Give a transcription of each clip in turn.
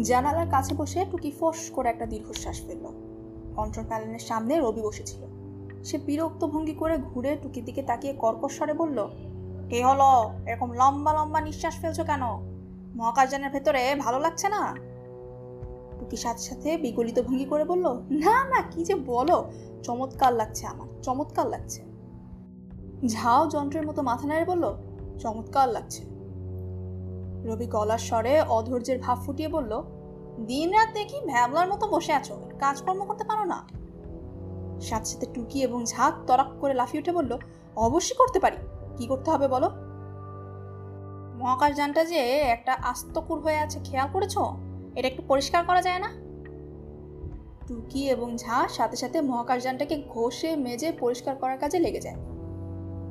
জানালার কাছে বসে টুকি ফোস করে একটা দীর্ঘশ্বাস ফেলল। কন্ট্রোল প্যানেলের সামনে রবি বসেছিল। সে বিরক্ত ভঙ্গি করে ঘুরে টুকির দিকে তাকিয়ে কর্কশ স্বরে বলল, কে হলো? এরকম লম্বা লম্বা নিঃশ্বাস ফেলছো কেন? মহাকাশযানের ভেতরে ভালো লাগছে না? টুকি সাথে সাথে বিগলিত ভঙ্গি করে বলল, না না, কি যে বলো? চমৎকার লাগছে আমার, চমৎকার লাগছে। ঝাও যন্ত্রের মতো মাথা নেড়ে বলল, চমৎকার লাগছে। রবি গলার স্বরে অধৈর্যের ভাব ফুটিয়ে বলল, দিন রাত দেখি ভ্যাবলার মতো বসে আছো। কাজকর্ম করতে পারো না? সাথে সাথে টুকি এবং ঝাঁক তরাক করে লাফিয়ে উঠে বলল, অবশ্যই করতে পারি। কি করতে হবে বলো? মহাকাশযানটা যে একটা আস্তকুর হয়ে আছে, খেয়াল করেছ? এটা একটু পরিষ্কার করা যায় না? টুকি এবং ঝা সাথে সাথে মহাকাশযানটাকে ঘষে, মেজে পরিষ্কার করার কাজে লেগে যায়।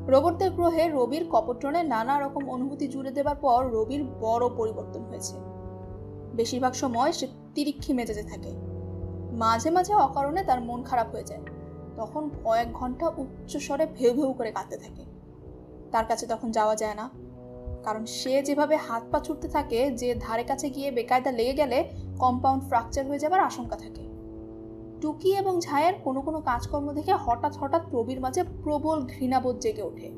রোবটদের গ্রহে রবির কপট্রনে নানা রকম অনুভূতি জুড়ে দেবার পর রবির বড় পরিবর্তন হয়েছে। বেশিরভাগ সময় সে তিরিক্ষি মেজাজে থাকে। মাঝে মাঝে অকারণে তার মন খারাপ হয়ে যায়। তখন কয়েক ঘণ্টা উচ্চস্বরে ভেউ ভেউ করে কাঁদতে থাকে। তার কাছে তখন যাওয়া যায় না। কারণ সে যেভাবে হাত পা ছুটতে থাকে, যে ধারে কাছে গিয়ে বেকায়দা লেগে গেলে কম্পাউন্ড ফ্র্যাকচার হয়ে যাবার আশঙ্কা থাকে। টুকি এবং ঝায়ের কোনো কোনো কাজকর্ম দেখে হঠাৎ হঠাৎ প্রবীর মাঝে প্রবল ঘৃণাবোধ জেগে ওঠে।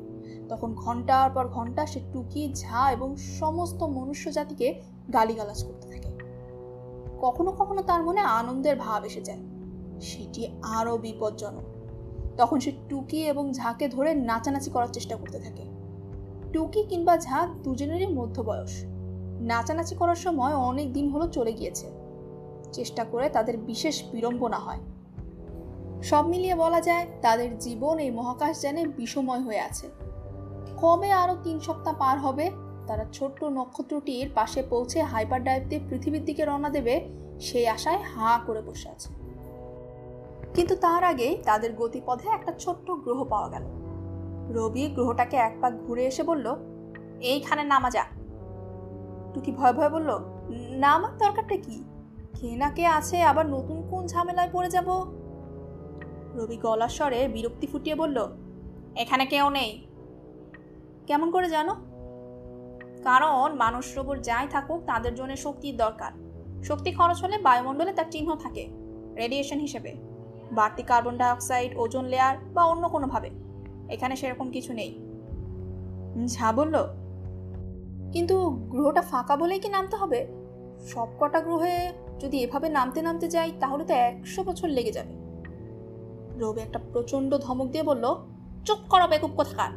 তখন ঘণ্টার পর ঘণ্টা সে টুকি, ঝা এবং সমস্ত মনুষ্য জাতিকে গালিগালাজ করতে থাকে। কখনো কখনো তার মনে আনন্দের ভাব এসে যায়। সেটি আরও বিপজ্জনক। তখন সে টুকি এবং ঝাঁকে ধরে নাচানাচি করার চেষ্টা করতে থাকে। টুকি কিংবা ঝা দুজনেরই মধ্য বয়স নাচানাচি করার সময় অনেক দিন হলো চলে গিয়েছে। চেষ্টা করে তাদের বিশেষ বিড়ম্বনা হয়। সব মিলিয়ে বলা যায়, তাদের জীবন এই মহাকাশ মহাকাশযানে বিষময় হয়ে আছে। কবে আরও তিন সপ্তাহ পার হবে, তারা ছোট্ট নক্ষত্রটির পাশে পৌঁছে হাইপার ডাইভ দিয়ে পৃথিবীর দিকে রওনা দেবে, সেই আশায় হাঁ করে বসে আছে। কিন্তু তার আগে তাদের গতিপথে একটা ছোট্ট গ্রহ পাওয়া গেল। রবি গ্রহটাকে এক পাক ঘুরে এসে বলল, এইখানে নামা যা টুকি ভয় ভয় বলল, নামার দরকারটা কি? কে না কে আছে আবার নতুন কোন ঝামেলায় পড়ে যাব? রবি গলার স্বরে বিরক্তি ফুটিয়ে বলল, এখানে কেউ নেই। কেমন করে জানো? কারণ মানুষ রোবট যাই থাকুক, তাদের জন্য শক্তির দরকার। শক্তি খরচ হলে বায়ুমণ্ডলে তার চিহ্ন থাকে, রেডিয়েশন হিসেবে। বাড়তি কার্বন ডাইঅক্সাইড, ওজন লেয়ার বা অন্য কোনোভাবে। এখানে সেরকম কিছু নেই। ঝা বলল? কিন্তু গ্রহটা ফাঁকা বলেই কি নামতে হবে? সব কটা গ্রহে যদি এভাবে নামতে নামতে যাই, তাহলে তো একশো বছর লেগে যাবে। রবি একটা প্রচণ্ড ধমক দিয়ে বলল, চুপ করো বেকুব, কোথাকার?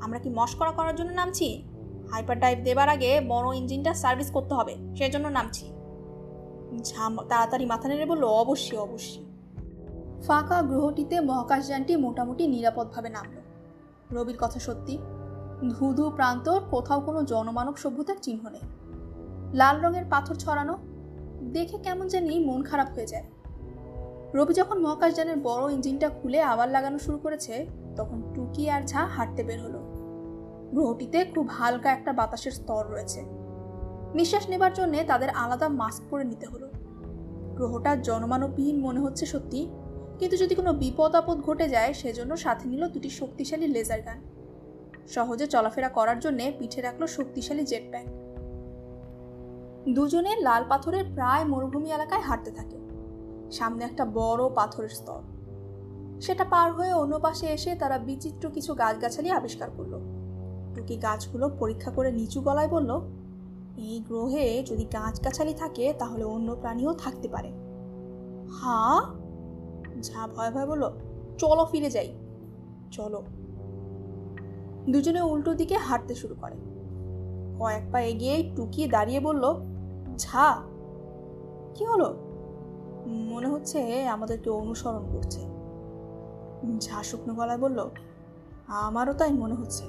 আমরা কি মস্করা করার জন্য নামছি? হাইপার ডাইভ দেবার আগে বড় ইঞ্জিনটা সার্ভিস করতে হবে, সেজন্য নামছি। ঝাম তাড়াতাড়ি মাথা নেড়ে বলল, অবশ্যই অবশ্যই। ফাঁকা গ্রহটিতে মহাকাশযানটি মোটামুটি নিরাপদভাবে নামল। রবির কথা সত্যি, ধুধু প্রান্তর কোথাও কোনো জনমানব সভ্যতার চিহ্ন নেই। লাল রঙের পাথর ছড়ানো দেখে কেমন জানি মন খারাপ হয়ে যায়। রবি যখন মহাকাশযানের বড় ইঞ্জিনটা খুলে আবার লাগানো শুরু করেছে, তখন টুকি আর ঝা হাঁটতে বের হলো। গ্রহটিতে খুব হালকা একটা বাতাসের স্তর রয়েছে। নিঃশ্বাস নেবার জন্য তাদের আলাদা মাস্ক পরে নিতে হলো। গ্রহটা জনমানববিহীন মনে হচ্ছে সত্যি, কিন্তু যদি কোনো বিপদ আপদ ঘটে যায়, সেজন্য সাথে নিল দুটি শক্তিশালী লেজার গান। সহজে চলাফেরা করার জন্য পিঠে রাখল শক্তিশালী জেট প্যাক দুজনে লাল পাথরের প্রায় মরুভূমি এলাকায় হাঁটতে থাকে। সামনে একটা বড় পাথরের স্তর। সেটা পার হয়ে অন্য পাশে এসে তারা বিচিত্র কিছু গাছগাছালি আবিষ্কার করল। টুকি গাছগুলো পরীক্ষা করে নিচু গলায় বলল, এই গ্রহে যদি গাছগাছালি থাকে, তাহলে অন্য প্রাণীও থাকতে পারে। হা? যা ভয় ভয় বলল, চলো ফিরে যাই। চলো। দুজনে উল্টো দিকে হাঁটতে শুরু করে। কয়েক পা এগিয়েই টুকিয়ে দাঁড়িয়ে বলল ঝা কি হলো? মনে হচ্ছে আমাদেরকে অনুসরণ করছে। ঝা শুকনো গলায় বলল, আমারও তাই মনে হচ্ছে।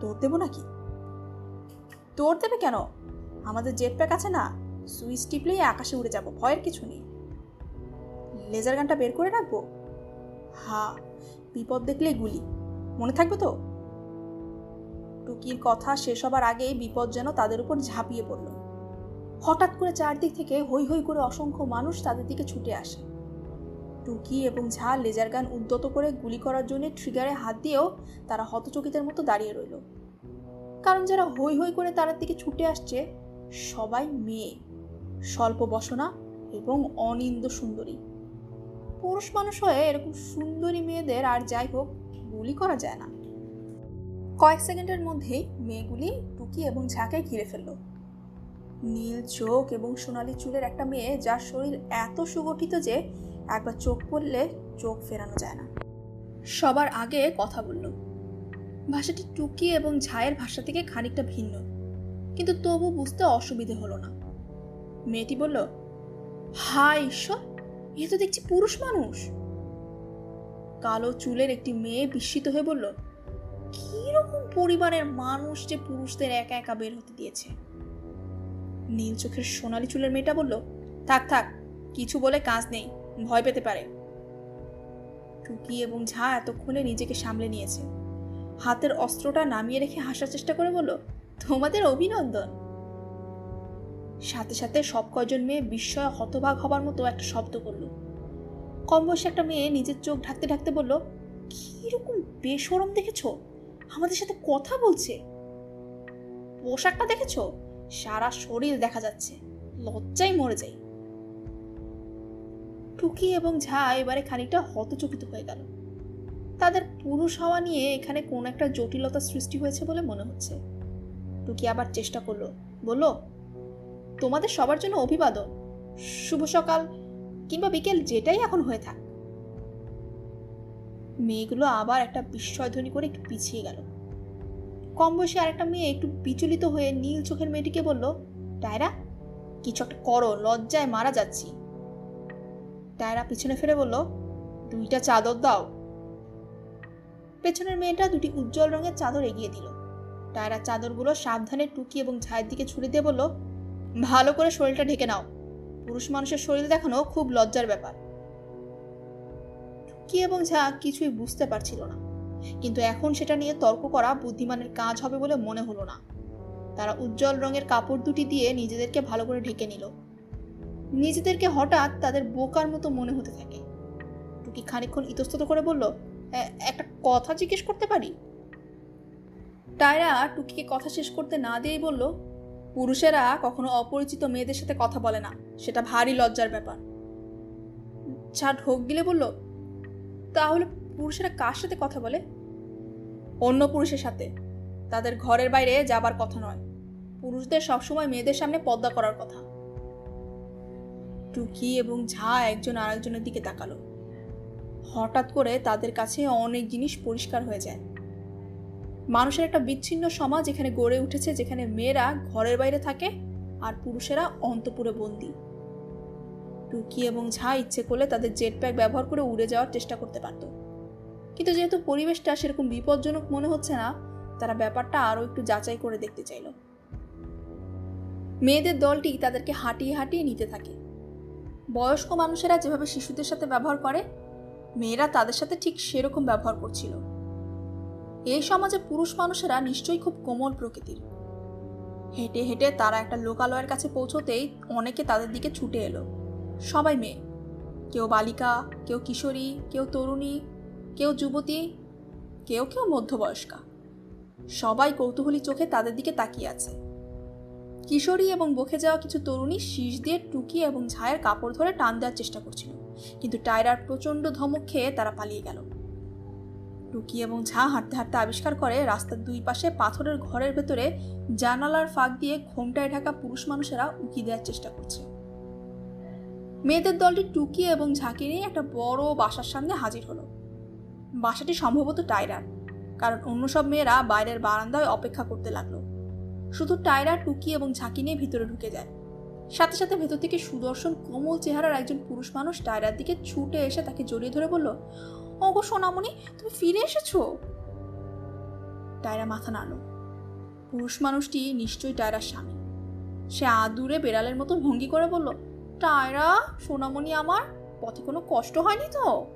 তোর দেবো নাকি? তোর দেবে কেন? আমাদের জেট প্যাক আছে না, সুইচ টিপলেই আকাশে উড়ে যাব, ভয়ের কিছু নেই। লেজার গানটা বের করে রাখব? হা, বিপদ দেখলেই গুলি। মনে থাকবে তো? টুকির কথা শেষ হবার আগেই বিপদ যেন তাদের উপর ঝাঁপিয়ে পড়ল। হঠাৎ করে চারদিক থেকে হৈ হৈ করে অসংখ্য মানুষ তাদের দিকে ছুটে আসে। টুকি এবং ঝা লেজার গান উদ্যত করে গুলি করার জন্য ট্রিগারে হাত দিয়েও তারা হতচকিতের মতো দাঁড়িয়ে রইল। কারণ যারা হৈ হৈ করে তার দিকে ছুটে আসছে, সবাই মেয়ে, স্বল্প বসনা এবং অনিন্দ সুন্দরী। পুরুষ মানুষ হয়ে এরকম সুন্দরী মেয়েদের আর যাই হোক, গুলি করা যায় না। কয়েক সেকেন্ডের মধ্যেই মেয়েগুলি টুকি এবং ঝাঁকে ঘিরে ফেলল। নীল চোখ এবং সোনালি চুলের একটা মেয়ে যার শরীর এত সুগঠিত যে একবার চোখ পড়লে চোখ ফেরানো যায় না। সবার আগে কথা বলল। ভাষাটি টুকি এবং ঝায়ের ভাষা থেকে খানিকটা ভিন্ন। কিন্তু তবু বুঝতে অসুবিধে হলো না। মেয়েটি বলল, হায় ঈশ্বর, এ তো দেখছি পুরুষ মানুষ। কালো চুলের একটি মেয়ে বিস্মিত হয়ে বলল, কীরকম পরিবারের মানুষ যে পুরুষদের একা একা বের হতে দিয়েছে? নীল চোখের সোনালি চুলের মেয়েটা বলল, থাক থাক, কিছু বলে কাজ নেই, ভয় পেতে পারে। টুকি এবং ঝা এতক্ষণে নিজেকে সামলে নিয়েছে। হাতের অস্ত্রটা নামিয়ে রেখে হাসার চেষ্টা করে বলল, তোমাদের অভিনন্দন। সাথে সাথে সব কয়জন মেয়ে বিস্ময় হতভাগ হবার মতো একটা শব্দ করল। কম বয়সে একটা মেয়ে নিজের চোখ ঢাকতে ঢাকতে বলল, কীরকম বেসরম দেখেছ? আমাদের সাথে কথা বলছে। পোশাকটা দেখেছ? সারা শরীর দেখা যাচ্ছে। লজ্জায় মরে যাই। টুকি এবং ঝা এবারে খানিকটা হতচকিত হয়ে গেল। তাদের পুরুষ হওয়া নিয়ে এখানে কোন একটা জটিলতা সৃষ্টি হয়েছে বলে মনে হচ্ছে। টুকি আবার চেষ্টা করল, বলল, তোমাদের সবার জন্য অভিবাদন। শুভ সকাল, কিংবা বিকেল যেটাই এখন হয়ে থাক। মেয়েগুলো আবার একটা বিস্ময়ধ্বনি করে পিছিয়ে গেল। কম বয়সে আরেকটা মেয়ে একটু বিচলিত হয়ে নীল চোখের মেয়েটিকে বলল টায়রা কিছু একটা করো, লজ্জায় মারা যাচ্ছি। টায়রা পিছনে ফিরে বলল, দুইটা চাদর দাও। পেছনের মেয়েটা দুটি উজ্জ্বল রঙের চাদর এগিয়ে দিল। টায়রা চাদরগুলো সাবধানে টুকি এবং ঝায়ের দিকে ছুড়ে দিয়ে বলল, ভালো করে শরীরটা ঢেকে নাও। পুরুষ মানুষের শরীর দেখানো খুব লজ্জার ব্যাপার। টুকি এবং ঝা কিছুই বুঝতে পারছিল না। কিন্তু এখন সেটা নিয়ে তর্ক করা বুদ্ধিমানের কাজ হবে বলে মনে হলো না। তারা উজ্জ্বল রঙের কাপড় দুটি দিয়ে নিজেদেরকে ভালো করে ঢেকে নিল। নিজেদেরকে হঠাৎ তাদের বোকার মতো মনে হতে থাকে। টুকি খানিক্ষণ ইতস্তত করে বলল একটা কথা জিজ্ঞেস করতে পারি? টায়রা টুকিকে কথা শেষ করতে না দিয়েই বলল, পুরুষেরা কখনো অপরিচিত মেয়েদের সাথে কথা বলে না, সেটা ভারী লজ্জার ব্যাপার। যা ঢোক গিলে বলল, তাহলে পুরুষেরা কার সাথে কথা বলে? অন্য পুরুষের সাথে। তাদের ঘরের বাইরে যাবার কথা নয়। পুরুষদের সবসময় মেয়েদের সামনে পদ্মা করার কথা। টুকি এবং ঝা একজন আরেকজনের দিকে তাকালো। হঠাৎ করে তাদের কাছে অনেক জিনিস পরিষ্কার হয়ে যায়। মানুষের একটা বিচ্ছিন্ন সমাজ এখানে গড়ে উঠেছে যেখানে মেয়েরা ঘরের বাইরে থাকে আর পুরুষেরা অন্তপুরে বন্দি। টুকি এবং ঝা ইচ্ছে করলে তাদের জেট প্যাক ব্যবহার করে উড়ে যাওয়ার চেষ্টা করতে পারত। কিন্তু যেহেতু পরিবেশটা সেরকম বিপজ্জনক মনে হচ্ছে না, তারা ব্যাপারটা আরও একটু যাচাই করে দেখতে চাইল। মেয়েদের দলটি তাদেরকে হাঁটিয়ে হাঁটিয়ে নিতে থাকে। বয়স্ক মানুষেরা যেভাবে শিশুদের সাথে ব্যবহার করে, মেয়েরা তাদের সাথে ঠিক সেরকম ব্যবহার করছিল। এই সমাজে পুরুষ মানুষেরা নিশ্চয়ই খুব কোমল প্রকৃতির। হেঁটে হেঁটে তারা একটা লোকালয়ের কাছে পৌঁছতেই অনেকে তাদের দিকে ছুটে এলো। সবাই মেয়ে। কেউ বালিকা, কেউ কিশোরী, কেউ তরুণী কেউ যুবতী, কেউ কেউ মধ্যবয়স্কা। সবাই কৌতূহলী চোখে তাদের দিকে তাকিয়ে আছে। কিশোরী এবং বকে যাওয়া কিছু তরুণী শীষ দিয়ে টুকি এবং ঝায়ের কাপড় ধরে টান দেওয়ার চেষ্টা করছিল, কিন্তু টায়রার প্রচণ্ড ধমক খেয়ে তারা পালিয়ে গেল। টুকি এবং ঝা হাঁটতে হাঁটতে আবিষ্কার করে রাস্তার দুই পাশে পাথরের ঘরের ভেতরে জানালার ফাঁক দিয়ে ঘোমটায় ঢাকা পুরুষ মানুষেরা উকি দেওয়ার চেষ্টা করছে। মেয়েদের দলটি টুকি এবং ঝাঁকে নিয়ে একটা বড় বাসার সামনে হাজির হলো। বাসাটি সম্ভবত টায়রার কারণ অন্য সব মেয়েরা বাইরের বারান্দায় অপেক্ষা করতে লাগল। শুধু টায়রা টুকি এবং ঝাঁকি নিয়ে ভিতরে ঢুকে যায়। সাথে সাথে ভেতর থেকে সুদর্শন কোমল চেহারার একজন পুরুষ মানুষ টায়রার দিকে ছুটে এসে তাকে জড়িয়ে ধরে বলল, ওগো সোনামণি, তুমি ফিরে এসেছ? টায়রা মাথা নাড়ল। পুরুষ মানুষটি নিশ্চয়ই টায়রার স্বামী। সে আদুরে বেড়ালের মতো ভঙ্গি করে বলল টায়রা সোনামণি আমার, পথে কোনো কষ্ট হয়নি তো?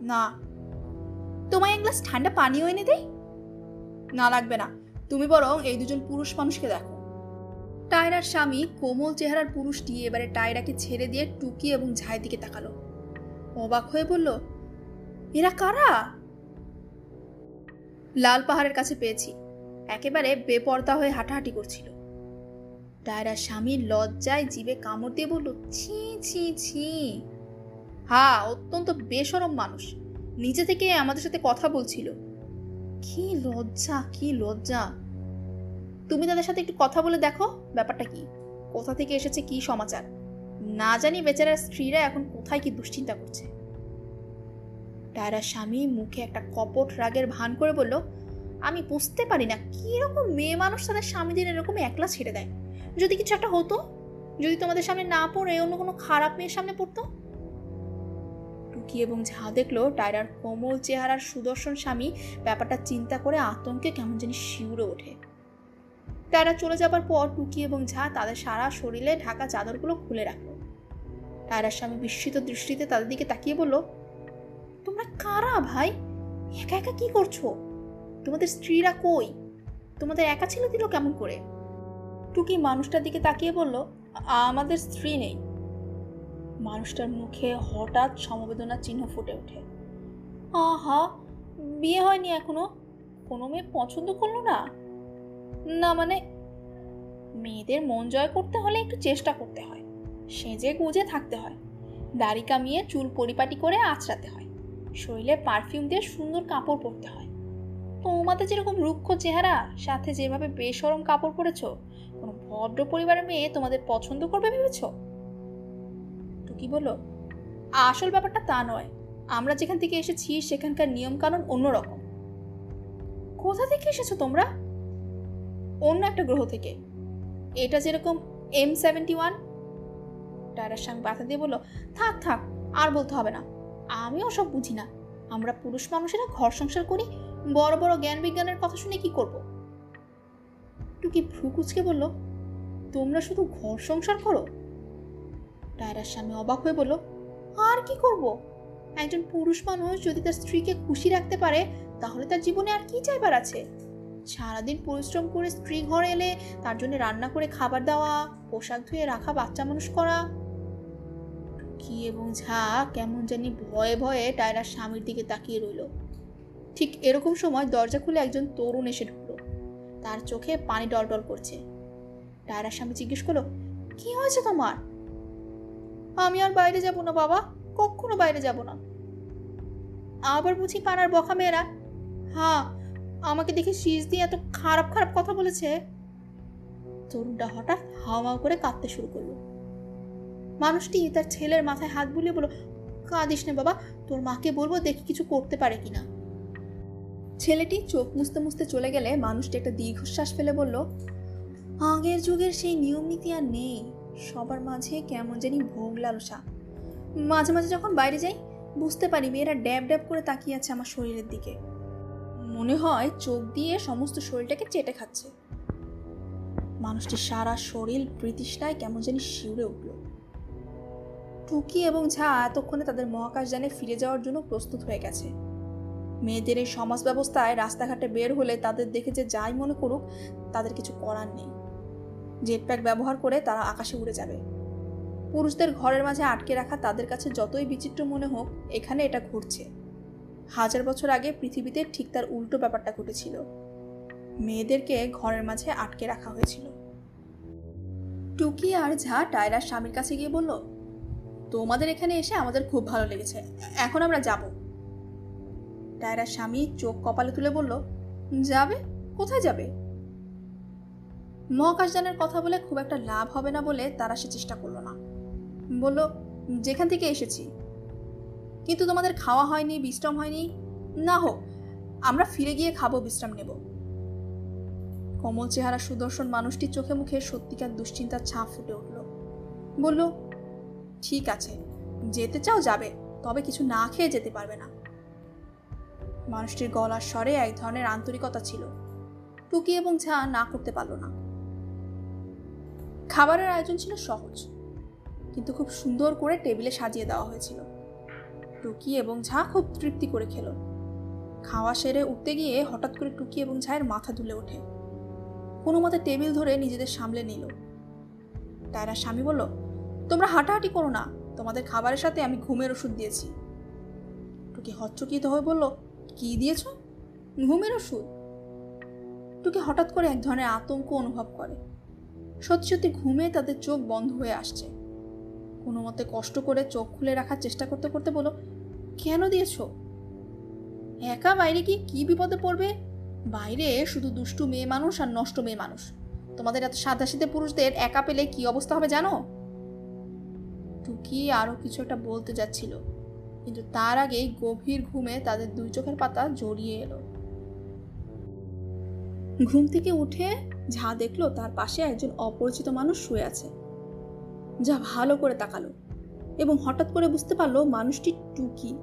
না তোমায় এক গ্লাস ঠান্ডা পানিও এনে দেই? না লাগবে না। তুমি বরং এই দুজন পুরুষ মানুষকে দেখো। টায়রার স্বামী কোমল চেহারার পুরুষটি এবারে টায়রাকে ছেড়ে দিয়ে টুকি এবং ঝায়ের দিকে তাকালো। অবাক হয়ে বলল, এরা কারা? লাল পাহাড়ের কাছে পেয়েছি। একেবারে বেপর্দা হয়ে হাঁটাহাঁটি করছিল। টায়রার স্বামী লজ্জায় জিভে কামড় দিয়ে বলল, ছি ছি ছি। হা অত্যন্ত বেসরম মানুষ। নিজে থেকে আমাদের সাথে কথা বলছিল। কি লজ্জা কি লজ্জা। তুমি তাদের সাথে একটু কথা বলে দেখো, ব্যাপারটা কি? কোথা থেকে এসেছে কি সমাচার? না জানি বেচারার স্ত্রীরা এখন কোথায় কি দুশ্চিন্তা করছে। টায়রার স্বামী মুখে একটা কপট রাগের ভান করে বলল, আমি বুঝতে পারি না, কীরকম মেয়ে মানুষ তাদের স্বামীদের এরকম একলা ছেড়ে দেয়? যদি কিছু একটা হতো, যদি তোমাদের সামনে না পড়ে, অন্য কোনো খারাপ মেয়ের সামনে পড়তো? টুকি এবং ঝা দেখল টায়রার কোমল চেহারার সুদর্শন স্বামী ব্যাপারটা চিন্তা করে আতঙ্কে কেমন জানি শিউরে ওঠে। টায়রা চলে যাবার পর টুকি এবং ঝা তাদের সারা শরীরে ঢাকা চাদরগুলো খুলে রাখল। টায়রার স্বামী বিস্মিত দৃষ্টিতে তাদের দিকে তাকিয়ে বলল, তোমরা কারা ভাই? একা একা কি করছ? তোমাদের স্ত্রীরা কই? তোমাদের একা ছিল দিল কেমন করে? টুকি মানুষটার দিকে তাকিয়ে বলল আমাদের স্ত্রী নেই। মানুষটার মুখে হঠাৎ সমবেদনার চিহ্ন ফুটে ওঠে। আহা, বিয়ে হয়নি এখনও? কোনো মেয়ে পছন্দ করল না? না মানে মেয়েদের মন জয় করতে হলে একটু চেষ্টা করতে হয়। সেজে গুজে থাকতে হয়। দাড়ি কামিয়ে চুল পরিপাটি করে আঁচড়াতে হয়। শরীরে পারফিউম দিয়ে সুন্দর কাপড় পরতে হয়। তোমাদের যেরকম রুক্ষ চেহারা, সাথে যেভাবে বেসরম কাপড় পরেছ, কোনো ভদ্র পরিবারের মেয়ে তোমাদের পছন্দ করবে ভেবেছ? টুকি বলল আসল ব্যাপারটা তা নয়। আমরা যেখান থেকে এসেছি, সেখানকার নিয়ম কানুন অন্যরকম। কোথা থেকে এসেছ তোমরা? অন্য একটা গ্রহ থেকে। এটা যেরকম এম সেভেন্টি ওয়ান টায়ারের সঙ্গে বাধা দিয়ে বলল, থাক থাক, আর বলতে হবে না। আমিও সব বুঝি না। আমরা পুরুষ মানুষেরা ঘর সংসার করি, বড় বড় জ্ঞান বিজ্ঞানের কথা শুনে কি করব? টুকি ভ্রুকুচকে বলল, তোমরা শুধু ঘর সংসার করো? টায়রার স্বামী অবাক হয়ে বলল, আর কি করব? একজন পুরুষ মানুষ যদি তার স্ত্রীকে খুশি রাখতে পারে, তাহলে তার জীবনে আর কি চাইবার আছে? সারাদিন পরিশ্রম করে স্ত্রী ঘরে এলে তার জন্য রান্না করে খাবার দেওয়া, পোশাক ধুয়ে রাখা, বাচ্চা মানুষ করা। কি এবং ঝা, কেমন জানি ভয়ে ভয়ে টায়রার স্বামীর দিকে তাকিয়ে রইল। ঠিক এরকম সময় দরজা খুলে একজন তরুণ এসে ঢুকলো। তার চোখে পানি ডলডল করছে। টায়রার স্বামী জিজ্ঞেস করল, কি হয়েছে তোমার? আমি আর বাইরে যাব না, বাবা। কখনো বাইরে যাব না। আবার বুঝি পাড়ার বকা মেয়েরা? হ্যাঁ আমাকে দেখে শীষ দিয়ে এত খারাপ খারাপ কথা বলেছে। তরুণটা হঠাৎ হাওয়া করে কাঁদতে শুরু করল। মানুষটি তার ছেলের মাথায় হাত বুলিয়ে বলল, কাঁদিস না, বাবা। তোর মাকে বলব দেখি কিছু করতে পারে কিনা। ছেলেটি চোখ মুছতে মুছতে চলে গেলে মানুষটি একটা দীর্ঘশ্বাস ফেলে বলল, আগের যুগের সেই নিয়ম নীতি আর নেই। সবার মাঝে কেমন জানি ভোগ লালসা। মাঝে মাঝে যখন বাইরে যাই, বুঝতে পারি মেয়েরা ড্যাব ড্যাব করে তাকিয়ে আছে আমার শরীরের দিকে। মনে হয় চোখ দিয়ে সমস্ত শরীরটাকে চেটে খাচ্ছে। মানুষটির সারা শরীর বৃতৃষ্ণায় কেমন জানি শিউরে উঠল। টুকি এবং ঝা এতক্ষণে তাদের মহাকাশ মহাকাশযানে ফিরে যাওয়ার জন্য প্রস্তুত হয়ে গেছে। মেয়েদের এই সমাজ ব্যবস্থায় রাস্তাঘাটে বের হলে তাদের দেখে যে যাই মনে করুক, তাদের কিছু করার নেই। জেটপ্যাক ব্যবহার করে তারা আকাশে উড়ে যাবে। পুরুষদের ঘরের মাঝে আটকে রাখা তাদের কাছে যতই বিচিত্র মনে হোক, এখানে এটা ঘুরছে হাজার বছর আগে পৃথিবীতে ঠিক তার উল্টো ব্যাপারটা ঘটেছিল। মেয়েদেরকে ঘরের মাঝে আটকে রাখা হয়েছিল। টুকি আর ঝা টায়রার স্বামীর কাছে গিয়ে বলল, তোমাদের এখানে এসে আমাদের খুব ভালো লেগেছে। এখন আমরা যাব। টায়রার স্বামী চোখ কপালে তুলে বলল, যাবে? কোথায় যাবে? মহাকাশযানের কথা বলে খুব একটা লাভ হবে না বলে তারা সে চেষ্টা করল না। বলল, যেখান থেকে এসেছি। কিন্তু তোমাদের খাওয়া হয়নি, বিশ্রাম হয়নি। না হোক, আমরা ফিরে গিয়ে খাব, বিশ্রাম নেব। কমল চেহারা সুদর্শন মানুষটির চোখে মুখে সত্যিকার দুশ্চিন্তার ছাপ ফুটে উঠল। বলল, ঠিক আছে, যেতে চাও যাবে, তবে কিছু না খেয়ে যেতে পারবে না। মানুষটির গলার স্বরে এক ধরনের আন্তরিকতা ছিল। টুকি এবং ঝা না করতে পারল না। খাবারের আয়োজন ছিল সহজ, কিন্তু খুব সুন্দর করে টেবিলে সাজিয়ে দেওয়া হয়েছিল। টুকি এবং ঝা খুব তৃপ্তি করে খেল। খাওয়া সেরে উঠতে গিয়ে হঠাৎ করে টুকি এবং ঝায়ের মাথা দুলে ওঠে। কোনো মতে টেবিল ধরে নিজেদের সামলে নিল। টায়রা স্বামী বলল, তোমরা হাঁটাহাঁটি করো না, তোমাদের খাবারের সাথে আমি ঘুমের ওষুধ দিয়েছি। টুকি হচ্চকিত হয়ে বলল, কি দিয়েছ? ঘুমের ওষুধ? টুকি হঠাৎ করে এক ধরনের আতঙ্ক অনুভব করে। সত্যি সত্যি ঘুমে তাদের চোখ বন্ধ হয়ে আসছে। কোনো মতে কষ্ট করে চোখ খুলে রাখার চেষ্টা করতে করতে বলো, কেন দিয়েছ? একা বাইরে কি কি বিপদে পড়বে? বাইরে শুধু দুষ্টু মেয়ে মানুষ আর নষ্ট মেয়ে মানুষ। তোমাদের এত সাদাসিদে পুরুষদের একা পেলে কি অবস্থা হবে জানো? টুকি আরও কিছু একটা বলতে যাচ্ছিল, কিন্তু তার আগেই গভীর ঘুমে তাদের দুই চোখের পাতা জড়িয়ে এলো। ঘুম থেকে উঠে যা দেখল তার পাশে একজন অপরিচিত মানুষ শুয়ে আছে। যা ভালো করে তাকালো এবং হঠাৎ করে বুঝতে পারল মানুষটি টুকি।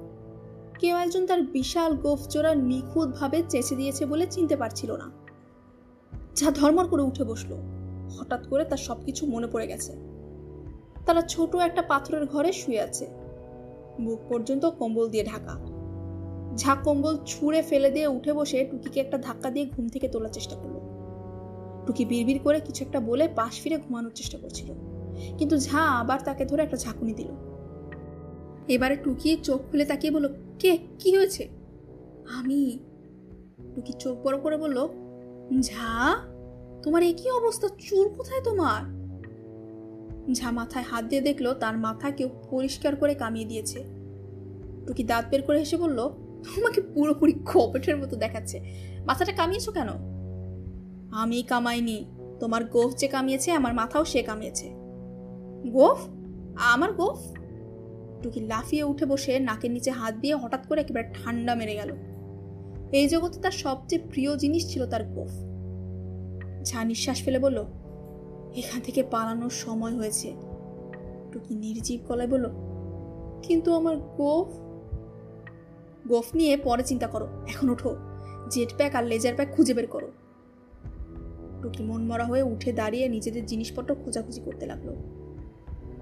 কেউ একজন তার বিশাল গোফচোরা নিখুঁতভাবে চেঁচে দিয়েছে বলে চিনতে পারছিল না। যা ধর্মর করে উঠে বসল। হঠাৎ করে তার সবকিছু মনে পড়ে গেছে। তারা ছোট একটা পাথরের ঘরে শুয়ে আছে। বুক পর্যন্ত কম্বল দিয়ে ঢাকা। ঝা কম্বল ছুঁড়ে ফেলে দিয়ে উঠে বসে টুকিকে একটা ধাক্কা দিয়ে ঘুম থেকে তোলার চেষ্টা করল। টুকি বিড়বিড় করে কিছু একটা বলে পাশ ফিরে ঘুমানোর চেষ্টা করছিল। কিন্তু ঝা আবার তাকে ধরে একটা ঝাঁকুনি দিল। এবারে টুকি চোখ খুলে তাকিয়ে বলল, কে? কি হয়েছে? আমি? টুকি চোখ বড় করে বলল, ঝা, তোমার একই অবস্থা? চুল কোথায় তোমার? ঝা মাথায় হাত দিয়ে দেখল, তার মাথা কেউ পরিষ্কার করে কামিয়ে দিয়েছে। টুকি দাঁত বের করে হেসে বলল তোমাকে পুরোপুরি খপেটের মতো দেখাচ্ছে। মাথাটা কামিয়েছো কেন? আমি কামাইনি। তোমার গোফ যে কামিয়েছে, আমার মাথাও সে কামিয়েছে। গোফ? আমার গোফ? টুকি লাফিয়ে উঠে বসে নাকের নিচে হাত দিয়ে হঠাৎ করে একেবারে ঠান্ডা মেরে গেল। এই জগতে তার সবচেয়ে প্রিয় জিনিস ছিল তার গোফ। ঝা নিঃশ্বাস ফেলে বলল, এখান থেকে পালানোর সময় হয়েছে। টুকি নির্জীব গলায় বলল, কিন্তু আমার গোফ গোফ নিয়ে পরে চিন্তা করো, এখন ওঠো। জেট প্যাক আর লেজার প্যাক খুঁজে বের করো। টুকি মনমরা হয়ে উঠে দাঁড়িয়ে নিজেদের জিনিসপত্র খোঁজাখুঁজি করতে লাগল।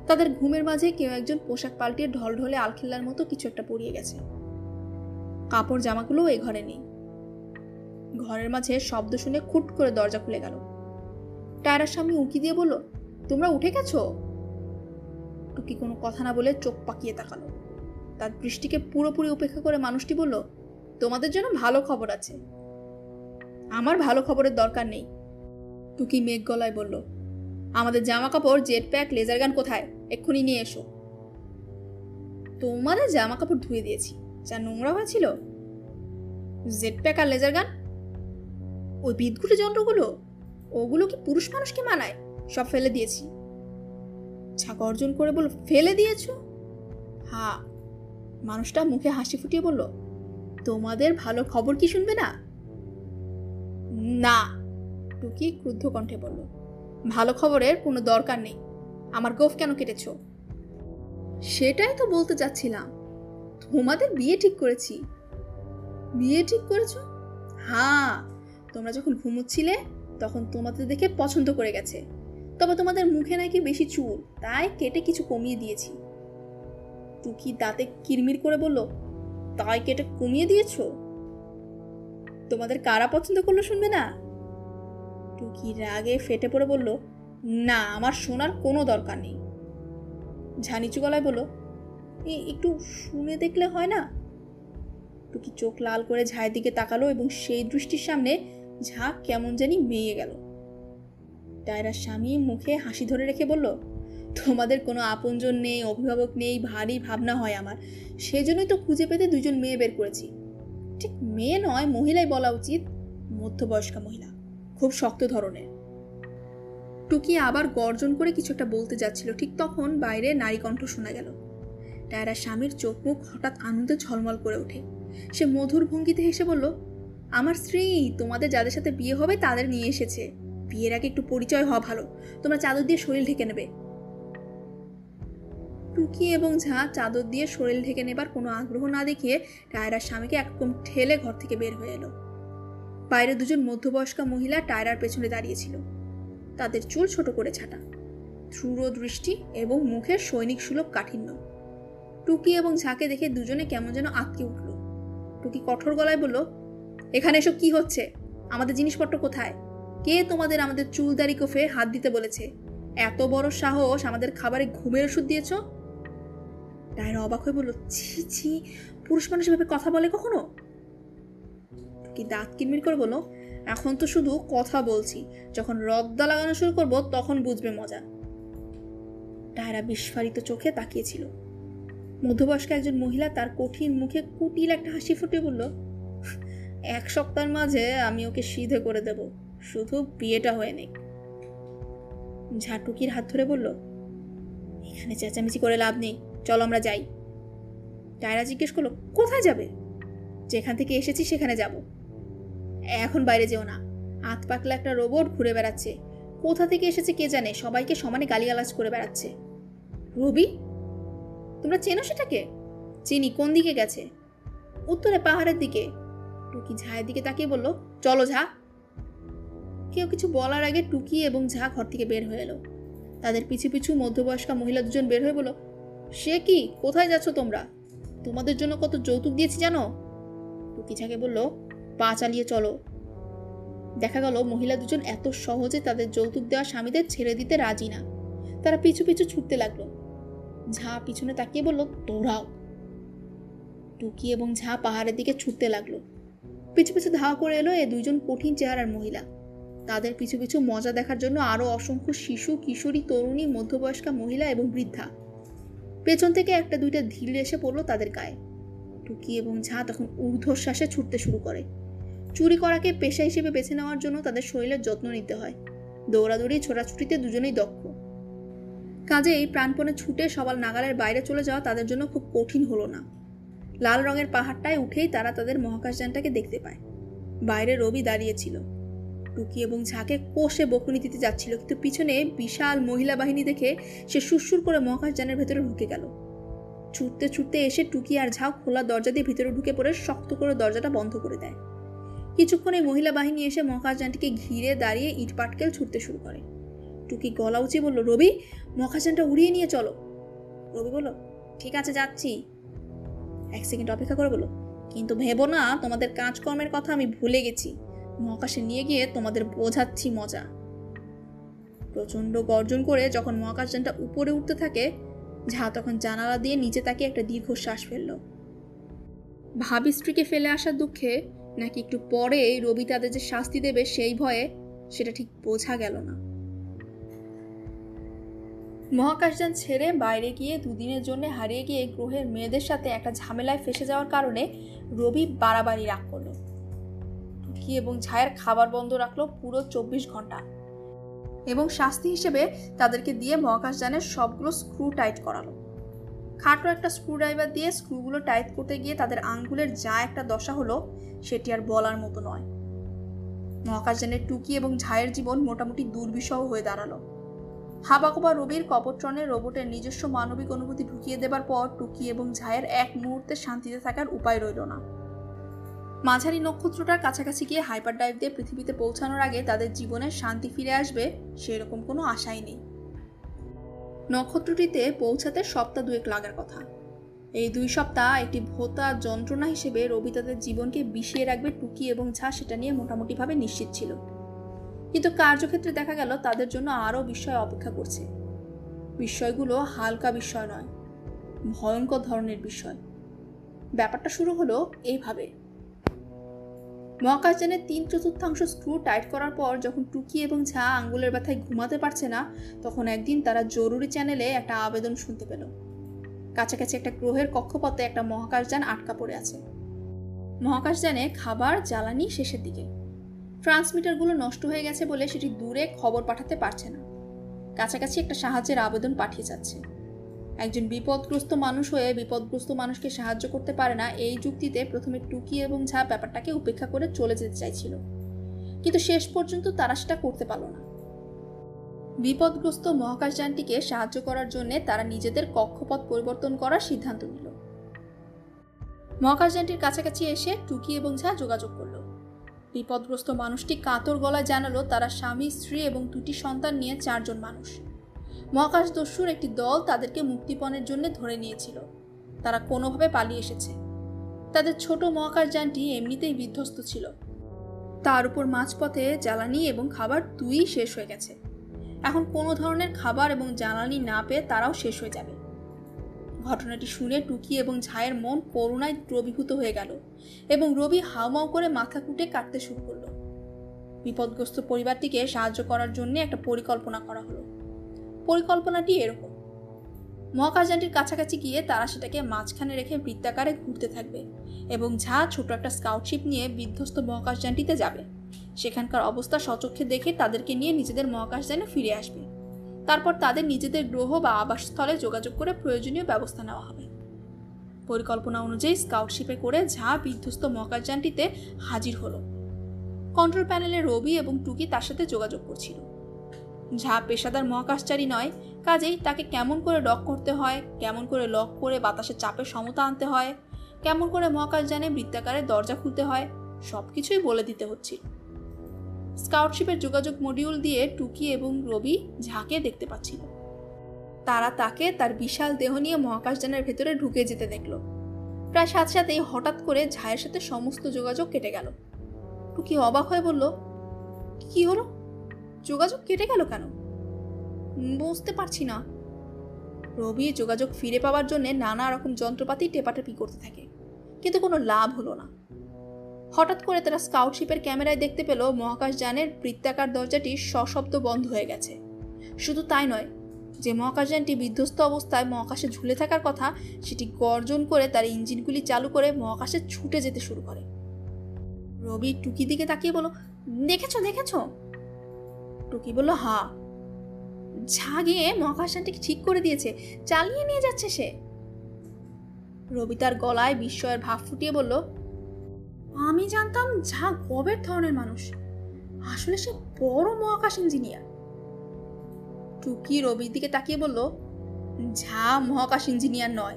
তাদের ঘুমের মাঝে কেউ একজন পোশাক পাল্টিয়ে ঢলঢলে আলখিল্লার মতো কিছু একটা পরিয়ে গেছে। কাপড় জামাগুলো এ ঘরে নেই। ঘরের মাঝে শব্দ শুনে খুট করে দরজা খুলে গেল। টায়রার স্বামী উঁকি দিয়ে বলল, তোমরা উঠে গেছো? টুকি কোনো কথা না বলে চোখ পাকিয়ে তাকালো। তার দৃষ্টিকে পুরোপুরি উপেক্ষা করে মানুষটি বলল, তোমাদের জন্য ভালো খবর আছে। আমার ভালো খবরের দরকার নেই। টুকি মেঘ গলায় বলল, আমাদের জামা কাপড় জেট প্যাক লেজার গান কোথায়? এক্ষুনি নিয়ে এসো। তোমাদের জামা কাপড় ধুয়ে দিয়েছি। যা নোংরা হয়েছিল? জেট প্যাক আর লেজার গান? ওই বিদঘুটে যন্ত্রগুলো? ওগুলো কি পুরুষ মানুষকে মানায়? সব ফেলে দিয়েছি। ছাক অর্জন করে বলল ফেলে দিয়েছ? হা মানুষটা মুখে হাসি ফুটিয়ে বলল, তোমাদের ভালো খবর কি শুনবে না? না, টুকি ক্রুদ্ধ কণ্ঠে বলল, ভালো খবরের কোনো দরকার নেই। আমার গোফ কেন কেটেছ? সেটাই তো বলতে চাচ্ছিলাম। তোমাদের বিয়ে ঠিক করেছি। বিয়ে ঠিক করেছ? হ্যাঁ তোমরা যখন ঘুমোচ্ছিলে, তখন তোমাদের দেখে পছন্দ করে গেছে। তবে তোমাদের মুখে নাকি বেশি চুল, তাই কেটে কিছু কমিয়ে দিয়েছি। টুকি দাঁতে কিরমির করে বলল? তাই কি এটা কমিয়ে দিয়েছ? তোমাদের কারা পছন্দ করল শুনবে না? টুকি রাগে ফেটে পড়ে বলল, না, আমার শোনার কোনো দরকার নেই। ঝানিচু গলায় বলল একটু শুনে দেখলে হয় না? টুকি চোখ লাল করে ঝায়ের দিকে তাকালো এবং সেই দৃষ্টির সামনে ঝা কেমন জানি মেয়ে গেল। টায়রার স্বামী মুখে হাসি ধরে রেখে বলল তোমাদের কোনো আপনজন নেই, অভিভাবক নেই, ভারী ভাবনা হয় আমার। সেজন্যই তো খুঁজে পেতে দুজন মেয়ে বের করেছি। ঠিক মেয়ে নয়, মহিলাই বলা উচিত, মধ্যবয়স্কা মহিলা। খুব শক্ত ধরনের। টুকি আবার গর্জন করে কিছু একটা বলতে যাচ্ছিল। ঠিক তখন বাইরে নারী কণ্ঠ শোনা গেল। টায়রার স্বামীর চোখ মুখ হঠাৎ আনন্দে ঝলমল করে ওঠে। সে মধুর ভঙ্গিতে হেসে বলল, আমার স্ত্রী, তোমাদের যাদের সাথে বিয়ে হবে তাদের নিয়ে এসেছে। বিয়ের আগে একটু পরিচয় হওয়া ভালো। তোমরা চাদর দিয়ে শরীর ঢেকে নেবে। টুকি এবং ঝা চাদর দিয়ে শরীর ঢেকে নেবার কোনো আগ্রহ না দেখিয়ে টায়রার স্বামীকে একদম ঠেলে ঘর থেকে বের হয়ে এলো। বাইরে দুজন মধ্যবয়স্কা মহিলা টায়রার পেছনে দাঁড়িয়েছিল তাদের চুল ছোট করে ছাটা। ধ্রুর দৃষ্টি এবং মুখের সৈনিক সুলভ কাঠিন্য। টুকি এবং ঝাঁকে দেখে দুজনে কেমন যেন আটকে উঠল। টুকি কঠোর গলায় বলল, এখানে এসব কি হচ্ছে? আমাদের জিনিসপত্র কোথায়? কে তোমাদের আমাদের চুলদারি কোফে হাত দিতে বলেছে? এত বড় সাহস আমাদের খাবারে ঘুমের ওষুধ দিয়েছ? ডায়রা অবাক হয়ে বলল, ছি ছি, পুরুষ মানুষ ভাবে কথা বলে কখনো? কি দাঁত কিনমির করে বলো এখন তো শুধু কথা বলছি। যখন রদ্দা লাগানো শুরু করব, তখন বুঝবে মজা। টায়রা বিস্ফারিত চোখে তাকিয়েছিল। মধ্যবয়স্ক একজন মহিলা তার কঠিন মুখে কুটিল একটা হাসি ফুটে বলল, এক সপ্তাহের মাঝে আমি ওকে সিধে করে দেব। শুধু বিয়েটা হয়ে নেই। ঝাটুকির হাত ধরে বলল, এখানে চেঁচামেচি করে লাভ নেই। চলো আমরা যাই। টায়রা জিজ্ঞেস করল, কোথায় যাবে? যেখান থেকে এসেছি সেখানে যাব। এখন বাইরে যেও না। হাত পাকলা একটা রোবট ঘুরে বেড়াচ্ছে। কোথা থেকে এসেছে কে জানে? সবাইকে সমানে গালিগালাজ করে বেড়াচ্ছে। রবি, তোমরা চেনো সেটাকে? চিনি কোন দিকে গেছে? উত্তরে পাহাড়ের দিকে। টুকি ঝায়ের দিকে তাকিয়ে বলল, চলো ঝা। কেউ কিছু বলার আগে টুকি এবং ঝা ঘর থেকে বের হয়ে এলো। তাদের পিছু পিছু মধ্যবয়স্কা মহিলা দুজন বের হয়ে বলল সে কি? কোথায় যাচ্ছ তোমরা? তোমাদের জন্য কত যৌতুক দিয়েছি জানো? টুকি ঝাকে বলল, পা চালিয়ে চলো। দেখা গেল মহিলা দুজন এত সহজে তাদের যৌতুক দেওয়া স্বামীদের ছেড়ে দিতে রাজি না। তারা পিছু পিছু ছুটতে লাগল। ঝা পিছনে তাকিয়ে বলল দৌড়াও টুকি এবং ঝা পাহাড়ের দিকে ছুটতে লাগল। পিছু পিছু ধাওয়া করে এলো এ দুইজন কঠিন চেহারার মহিলা। তাদের পিছু পিছু মজা দেখার জন্য আরও অসংখ্য শিশু, কিশোরী, তরুণী, মধ্যবয়স্কা মহিলা এবং বৃদ্ধা। পেছন থেকে একটা দুইটা ঢিল এসে পড়ল তাদের গায়ে। টুকি এবং ঝা তখন ঊর্ধ্বশ্বাসে ছুটতে শুরু করে। চুরি করাকে পেশা হিসেবে বেছে নেওয়ার জন্য তাদের শরীরের যত্ন নিতে হয়। দৌড়াদৌড়ি, ছোটাছুটিতে দুজনেই দক্ষ। কাজেই প্রাণপণে ছুটে সবার নাগালের বাইরে চলে যাওয়া তাদের জন্য খুব কঠিন হলো না। লাল রঙের পাহাড়টায় উঠেই তারা তাদের মহাকাশযানটাকে দেখতে পায়। বাইরে রবি দাঁড়িয়েছিল টুকি এবং ঝাঁকে কষে বকুনি দিতে যাচ্ছিল, কিন্তু পিছনে বিশাল মহিলা বাহিনী দেখে সে সুরসুর করে মহাকাশযানের ভেতরে ঢুকে গেল। ছুটতে ছুটতে এসে টুকি আর ঝাউ খোলা দরজা দিয়ে ভিতরে ঢুকে পড়ে শক্ত করে দরজাটা বন্ধ করে দেয়। কিছুক্ষণ মহিলা বাহিনী এসে মহাকাশযানটিকে ঘিরে দাঁড়িয়ে ইট পাটকেল ছুটতে শুরু করে। টুকি গলা উঁচি বলল, রবি মহাকাশযানটা উড়িয়ে নিয়ে চলো। রবি বলল, ঠিক আছে, যাচ্ছি। এক সেকেন্ড অপেক্ষা করে বলো কিন্তু ভেবো না, তোমাদের কাজকর্মের কথা আমি ভুলে গেছি। মহাকাশে নিয়ে গিয়ে তোমাদের বোঝাচ্ছি মজা। প্রচণ্ড গর্জন করে যখন মহাকাশযানটা উপরে উঠতে থাকে, ঝা তখন জানালা দিয়ে নিচে তাকে একটা দীর্ঘশ্বাস ফেলল। ভাবি স্ত্রীকে ফেলে আসার দুঃখে নাকি একটু পরে রবি তাদের যে শাস্তি দেবে সেই ভয়ে সেটা ঠিক বোঝা গেল না। মহাকাশযান ছেড়ে বাইরে গিয়ে দুদিনের জন্য হারিয়ে গিয়ে গ্রহের মেয়েদের সাথে একটা ঝামেলায় ফেসে যাওয়ার কারণে রবি বাড়াবাড়ি রাগ করল। টুকি এবং ছায়ের খাবার বন্ধ রাখল পুরো চব্বিশ ঘণ্টা। এবং শাস্তি হিসেবে তাদেরকে দিয়ে মহাকাশযানের সবগুলো স্ক্রু টাইট করালো। খাটো একটা স্ক্রু ড্রাইভার দিয়ে স্ক্রুগুলো টাইট করতে গিয়ে তাদের আঙ্গুলের যা একটা দশা হলো, সেটি আর বলার মতো নয়। মহাকাশযানের টুকি এবং ঝায়ের জীবন মোটামুটি দুর্বিষহ হয়ে দাঁড়াল। হাবাকোবা রবির কপট্রনে রোবটের নিজস্ব মানবিক অনুভূতি ঢুকিয়ে দেবার পর টুকি এবং ঝায়ের এক মুহূর্তে শান্তিতে থাকার উপায় রইল না। মাঝারি নক্ষত্রটার কাছাকাছি গিয়ে হাইপার ডাইভ দিয়ে পৃথিবীতে পৌঁছানোর আগে তাদের জীবনে শান্তি ফিরে আসবে সেরকম কোনো আশাই নেই। নক্ষত্রটিতে পৌঁছাতে সপ্তাহ দুয়েক লাগার কথা। এই দুই সপ্তাহ একটি ভোতা যন্ত্রণা হিসেবে রবি তাদের জীবনকে বিষিয়ে রাখবে টুকি এবং ঝা সেটা নিয়ে মোটামুটিভাবে নিশ্চিত ছিল। কিন্তু কার্যক্ষেত্রে দেখা গেল তাদের জন্য আরও বিস্ময় অপেক্ষা করছে। বিষয়গুলো হালকা বিষয় নয়, ভয়ঙ্কর ধরনের বিষয় ব্যাপারটা শুরু হলো এইভাবে মহাকাশযানের তিন চতুর্থাংশ স্ক্রু টাইট করার পর যখন টুকি এবং ঝা আঙ্গুলের ব্যথায় ঘুমাতে পারছে না, তখন একদিন তারা জরুরি চ্যানেলে একটা আবেদন শুনতে পেল। কাছাকাছি একটা গ্রহের কক্ষপথে একটা মহাকাশযান আটকা পড়ে আছে। মহাকাশযানে খাবার, জ্বালানি শেষের দিকে। ট্রান্সমিটারগুলো নষ্ট হয়ে গেছে বলে সেটি দূরে খবর পাঠাতে পারছে না। কাছাকাছি একটা সাহায্যের আবেদন পাঠিয়ে যাচ্ছে। একজন বিপদগ্রস্ত মানুষ হয়ে বিপদগ্রস্ত মানুষকে সাহায্য করতে পারে না, এই যুক্তিতে প্রথমে টুকি এবং ঝা ব্যাপারটাকে উপেক্ষা করে চলে যেতে চাইছিল। কিন্তু শেষ পর্যন্ত তারা সেটা করতে পারল না। বিপদগ্রস্ত মহাকাশযানটিকে সাহায্য করার জন্য তারা নিজেদের কক্ষপথ পরিবর্তন করার সিদ্ধান্ত নিল। মহাকাশযানটির কাছাকাছি এসে টুকি এবং ঝা যোগাযোগ করল। বিপদগ্রস্ত মানুষটি কাতর গলায় জানালো, তারা স্বামী, স্ত্রী এবং দুটি সন্তান নিয়ে চারজন মানুষ। মহাকাশ দস্যুর একটি দল তাদেরকে মুক্তিপণের জন্য ধরে নিয়েছিল। তারা কোনোভাবে পালিয়ে এসেছে। তাদের ছোট মহাকাশযানটি এমনিতেই বিধ্বস্ত ছিল। তার উপর মাঝপথে জ্বালানি এবং খাবার দুই শেষ হয়ে গেছে। এখন কোনো ধরনের খাবার এবং জ্বালানি না পেয়ে তারাও শেষ হয়ে যাবে। ঘটনাটি শুনে টুকি এবং ঝায়ের মন করুণায় দ্রবীভূত হয়ে গেল এবং রবি হাউমাউ করে মাথা কুটে কাটতে শুরু করল। বিপদগ্রস্ত পরিবারটিকে সাহায্য করার জন্য একটা পরিকল্পনা করা হলো। পরিকল্পনাটি এরকম। মহাকাশযানটির কাছাকাছি গিয়ে তারা সেটাকে মাঝখানে রেখে বৃত্তাকারে ঘুরতে থাকবে এবং ঝা ছোট একটা স্কাউটশিপ নিয়ে বিধ্বস্ত মহাকাশযানটিতে যাবে। সেখানকার অবস্থা সচক্ষে দেখে তাদেরকে নিয়ে নিজেদের মহাকাশযানে ফিরে আসবে। তারপর তাদের নিজেদের গ্রহ বা আবাসস্থলে যোগাযোগ করে প্রয়োজনীয় ব্যবস্থা নেওয়া হবে। পরিকল্পনা অনুযায়ী স্কাউটশিপে করে ঝা বিধ্বস্ত মহাকাশযানটিতে হাজির হলো। কন্ট্রোল প্যানেলে রবি এবং টুকি তার সাথে যোগাযোগ করছিল। ঝা পেশাদার মহাকাশচারী নয়, কাজেই তাকে কেমন করে লক করতে হয়, কেমন করে লক করে বাতাসের চাপের সমতা আনতে হয়, কেমন করে মহাকাশযানে বৃত্তাকারে দরজা খুলতে হয় সব কিছুই বলে দিতে হচ্ছিল। স্কাউটশিপের যোগাযোগ মডিউল দিয়ে টুকি এবং রবি ঝাঁকে দেখতে পাচ্ছিল। তারা তাকে তার বিশাল দেহ নিয়ে মহাকাশযানের ভেতরে ঢুকে যেতে দেখল। প্রায় সাথে সাথেই হঠাৎ করে ঝায়ের সাথে সমস্ত যোগাযোগ কেটে গেল। টুকি অবাক হয়ে বলল, কি হলো? যোগাযোগ কেটে গেল কেন? বুঝতে পারছি না। রবি যোগাযোগ ফিরে পাওয়ার জন্য নানা রকম যন্ত্রপাতি টেপাটেপি করতে থাকে, কিন্তু কোনো লাভ হলো না। হঠাৎ করে তারা স্কাউটশিপের ক্যামেরায় দেখতে পেল মহাকাশযানের বৃত্তাকার দরজাটি সশব্দ বন্ধ হয়ে গেছে। শুধু তাই নয়, যে মহাকাশযানটি বিধ্বস্ত অবস্থায় মহাকাশে ঝুলে থাকার কথা, সেটি গর্জন করে তার ইঞ্জিনগুলি চালু করে মহাকাশে ছুটে যেতে শুরু করে। রবি টুকি দিকে তাকিয়ে বলো দেখেছ দেখেছ? টুকি বলল, হা। ঝা গিয়ে মহাকাশযানটিকে ঠিক করে দিয়েছে, চালিয়ে নিয়ে যাচ্ছে সে। রবি তার গলায় বিস্ময়ের ভাব ফুটিয়ে বলল, আমি জানতাম ঝা গবের ধরনের মানুষ। আসলে সে বড় মহাকাশ ইঞ্জিনিয়ার। টুকি রবির দিকে তাকিয়ে বলল, ঝা মহাকাশ ইঞ্জিনিয়ার নয়।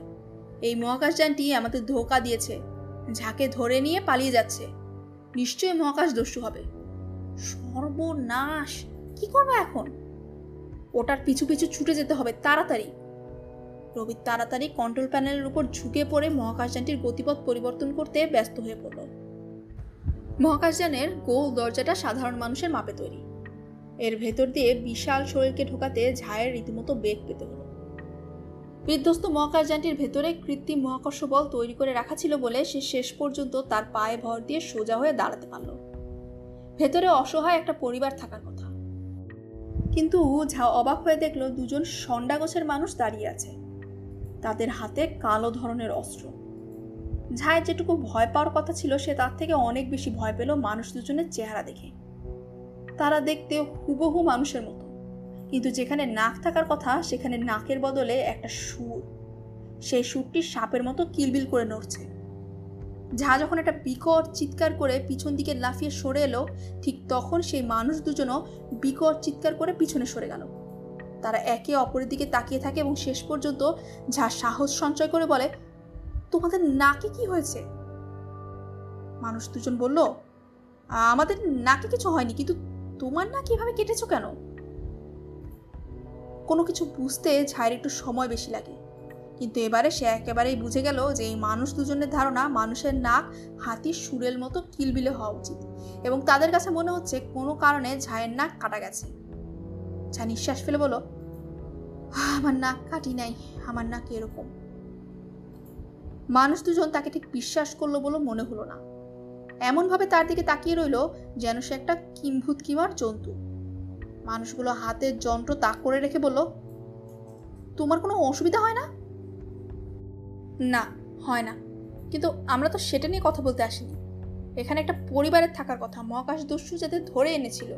এই মহাকাশযানটি আমাদের ধোকা দিয়েছে। ঝাকে ধরে নিয়ে পালিয়ে যাচ্ছে। নিশ্চয়ই মহাকাশ দস্যু হবে। সর্বনাশ! কি করব এখন? ওটার পিছু পিছু ছুটে যেতে হবে, তাড়াতাড়ি। রবি তাড়াতাড়ি কন্ট্রোল প্যানেলের উপর ঝুঁকে পড়ে মহাকাশযানটির গতিপথ পরিবর্তন করতে ব্যস্ত হয়ে পড়ল। মহাকাশযানের গোল দরজাটা সাধারণ মানুষের মাপে তৈরি। এর ভেতর দিয়ে বিশাল শরীরকে ঢোকাতে ঝায়ের রীতিমতো বেগ পেতে হলো। বিধ্বস্ত মহাকাশযানটির ভেতরে কৃত্রিম মহাকর্ষ বল তৈরি করে রাখা ছিল বলে সে শেষ পর্যন্ত তার পায়ে ভর দিয়ে সোজা হয়ে দাঁড়াতে পারল। ভেতরে অসহায় একটা পরিবার থাকার কথা কিন্তু ঝা অবাক হয়ে দেখল দুজন সন্ডা গোছের মানুষ দাঁড়িয়ে আছে। তাদের হাতে কালো ধরনের অস্ত্র। ঝায়ের যেটুকু ভয় পাওয়ার কথা ছিল, সে তার থেকে অনেক বেশি ভয় পেল মানুষ দুজনের চেহারা দেখে। তারা দেখতে হুবহু মানুষের মতো। কিন্তু যেখানে নাক থাকার কথা, সেখানে নাকের বদলে একটা সুর সেই সুরটি সাপের মতো কিলবিল করে নড়ছে। ঝা যখন একটা বিকট চিৎকার করে পিছন দিকে লাফিয়ে সরে এলো, ঠিক তখন সেই মানুষ দুজনও বিকট চিৎকার করে পিছনে সরে গেল। তারা একে অপরের দিকে তাকিয়ে থাকে এবং শেষ পর্যন্ত ঝা সাহস সঞ্চয় করে বলে, তোমাদের নাকে কি হয়েছে? মানুষ দুজন বলল, আমাদের নাকে কিছু হয়নি, কিন্তু তোমার না কীভাবে কেটেছো কেন? কোনো কিছু বুঝতে ঝায়ের একটু সময় বেশি লাগে। কিন্তু এবারে সে একেবারেই বুঝে গেল যে এই মানুষ দুজনের ধারণা মানুষের নাক হাতির সুরের মতো কিলবিলে হওয়া উচিত। এবং তাদের কাছে মনে হচ্ছে কোনো কারণে ঝায়ের নাক কাটা গেছে। ঝা নিঃশ্বাস ফেলে বলো আমার নাক কাটি নাই, আমার নাক এরকম। মানুষ দুজন তাকে ঠিক বিশ্বাস করল বলে মনে হলো না। এমনভাবে তার দিকে তাকিয়ে রইল যেন সে একটা কিম্ভূত কিমার জন্তু। মানুষগুলো হাতের যন্ত্র তাক করে রেখে বলল, তোমার কোনো অসুবিধা হয় না? না, হয় না। কিন্তু আমরা তো সেটা নিয়ে কথা বলতে আসিনি। এখানে একটা পরিবারের থাকার কথা, মহাকাশ দস্যু যাতে ধরে এনেছিল।